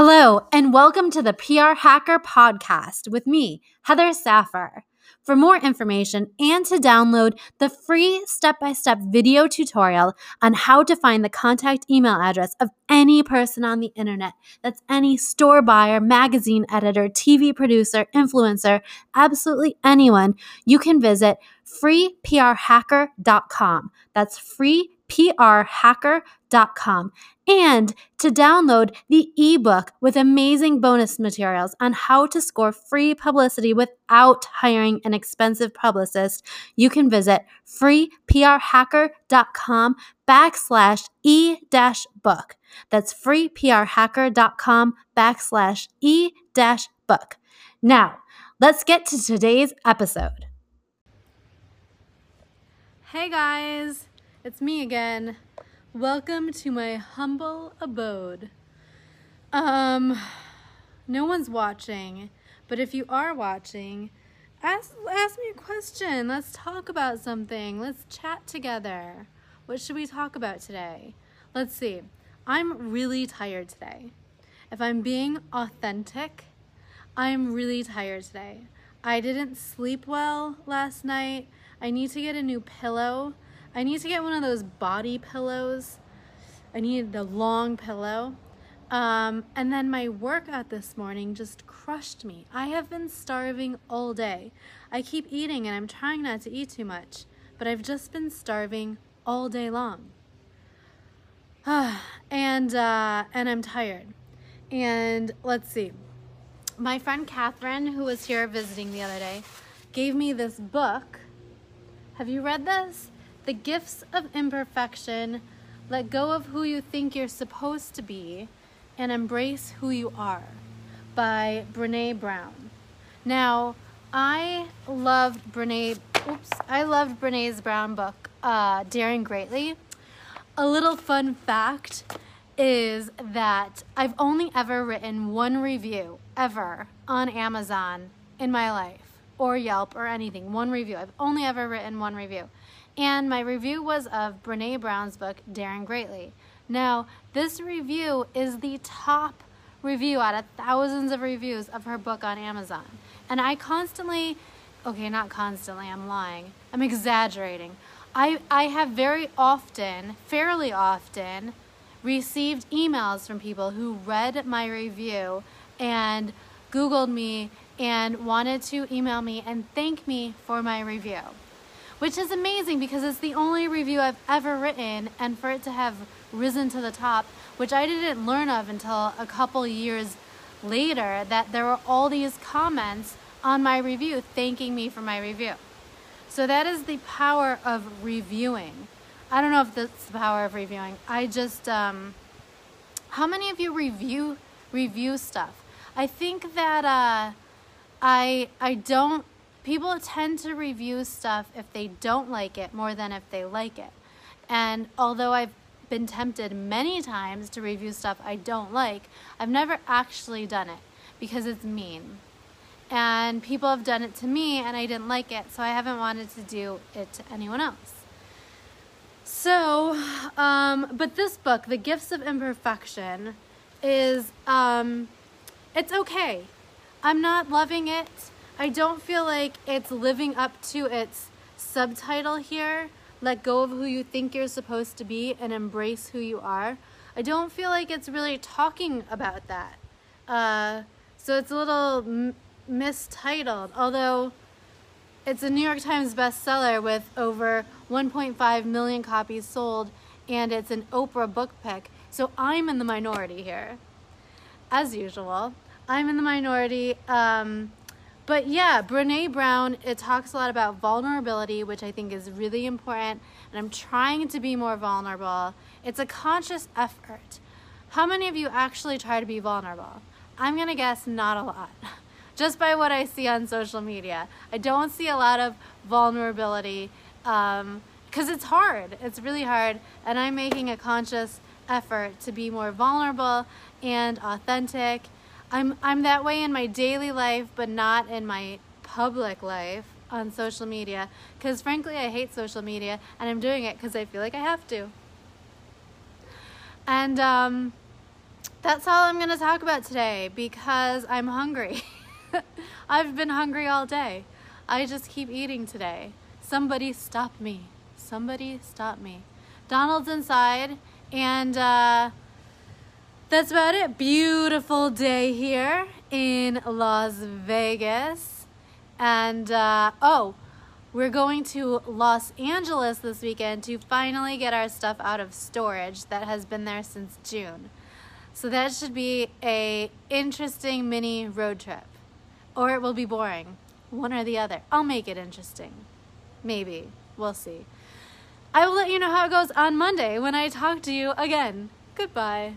Hello, and welcome to the PR Hacker Podcast with me, Heather Saffer. For more information and to download the free step by step video tutorial on how to find the contact email address of any person on the internet that's any store buyer, magazine editor, TV producer, influencer, absolutely anyone, you can visit freeprhacker.com. That's freeprhacker.com and to download the ebook with amazing bonus materials on how to score free publicity without hiring an expensive publicist, you can visit freeprhacker.com backslash e dash book. That's freeprhacker.com backslash e dash book. Now, let's get to today's episode. Hey guys, it's me again. Welcome to my humble abode. Um, no one's watching, but if you are watching, ask ask me a question. Let's talk about something. Let's chat together. What should we talk about today? Let's see. I'm really tired today. If I'm being authentic, I'm really tired today. I didn't sleep well last night. I need to get a new pillow I need to get one of those body pillows. I need a long pillow. Um, and then my workout this morning just crushed me. I have been starving all day. I keep eating and I'm trying not to eat too much, but I've just been starving all day long. and uh, and I'm tired. And let's see. My friend Catherine, who was here visiting the other day, gave me this book. Have you read this? The Gifts of Imperfection, Let Go of Who You Think You're Supposed to Be, and Embrace Who You Are by Brene Brown. Now, I loved Brene, oops, I loved Brene's Brown book, uh, Daring Greatly. A little fun fact is that I've only ever written one review ever on Amazon in my life or Yelp or anything. One review. I've only ever written one review. And my review was of Brene Brown's book, Daring Greatly. Now, this review is the top review out of thousands of reviews of her book on Amazon. And I constantly, okay, not constantly, I'm lying, I'm exaggerating. I, I have very often, fairly often, received emails from people who read my review and Googled me and wanted to email me and thank me for my review which is amazing because it's the only review I've ever written, and for it to have risen to the top, which I didn't learn of until a couple years later, that there were all these comments on my review thanking me for my review. So that is the power of reviewing. I don't know if that's the power of reviewing. I just, um, how many of you review review stuff? I think that uh, I I don't people tend to review stuff if they don't like it more than if they like it. And although I've been tempted many times to review stuff I don't like, I've never actually done it because it's mean. And people have done it to me and I didn't like it, so I haven't wanted to do it to anyone else. So, um, but this book, The Gifts of Imperfection, is, um, it's okay. I'm not loving it. I don't feel like it's living up to its subtitle here let go of who you think you're supposed to be and embrace who you are. I don't feel like it's really talking about that. Uh, so it's a little m- mistitled, although it's a New York Times bestseller with over 1.5 million copies sold, and it's an Oprah book pick. So I'm in the minority here, as usual. I'm in the minority. Um, but yeah, Brene Brown, it talks a lot about vulnerability, which I think is really important. And I'm trying to be more vulnerable. It's a conscious effort. How many of you actually try to be vulnerable? I'm going to guess not a lot. Just by what I see on social media. I don't see a lot of vulnerability because um, it's hard. It's really hard. And I'm making a conscious effort to be more vulnerable and authentic I'm I'm that way in my daily life, but not in my public life on social media. Because frankly, I hate social media, and I'm doing it because I feel like I have to. And um, that's all I'm going to talk about today because I'm hungry. I've been hungry all day. I just keep eating today. Somebody stop me. Somebody stop me. Donald's inside, and uh, that's about it. Beautiful day here in Las Vegas. And uh, oh, we're going to Los Angeles this weekend to finally get our stuff out of storage that has been there since June. So that should be a interesting mini road trip. Or it will be boring. One or the other. I'll make it interesting. Maybe. We'll see. I will let you know how it goes on Monday when I talk to you again. Goodbye.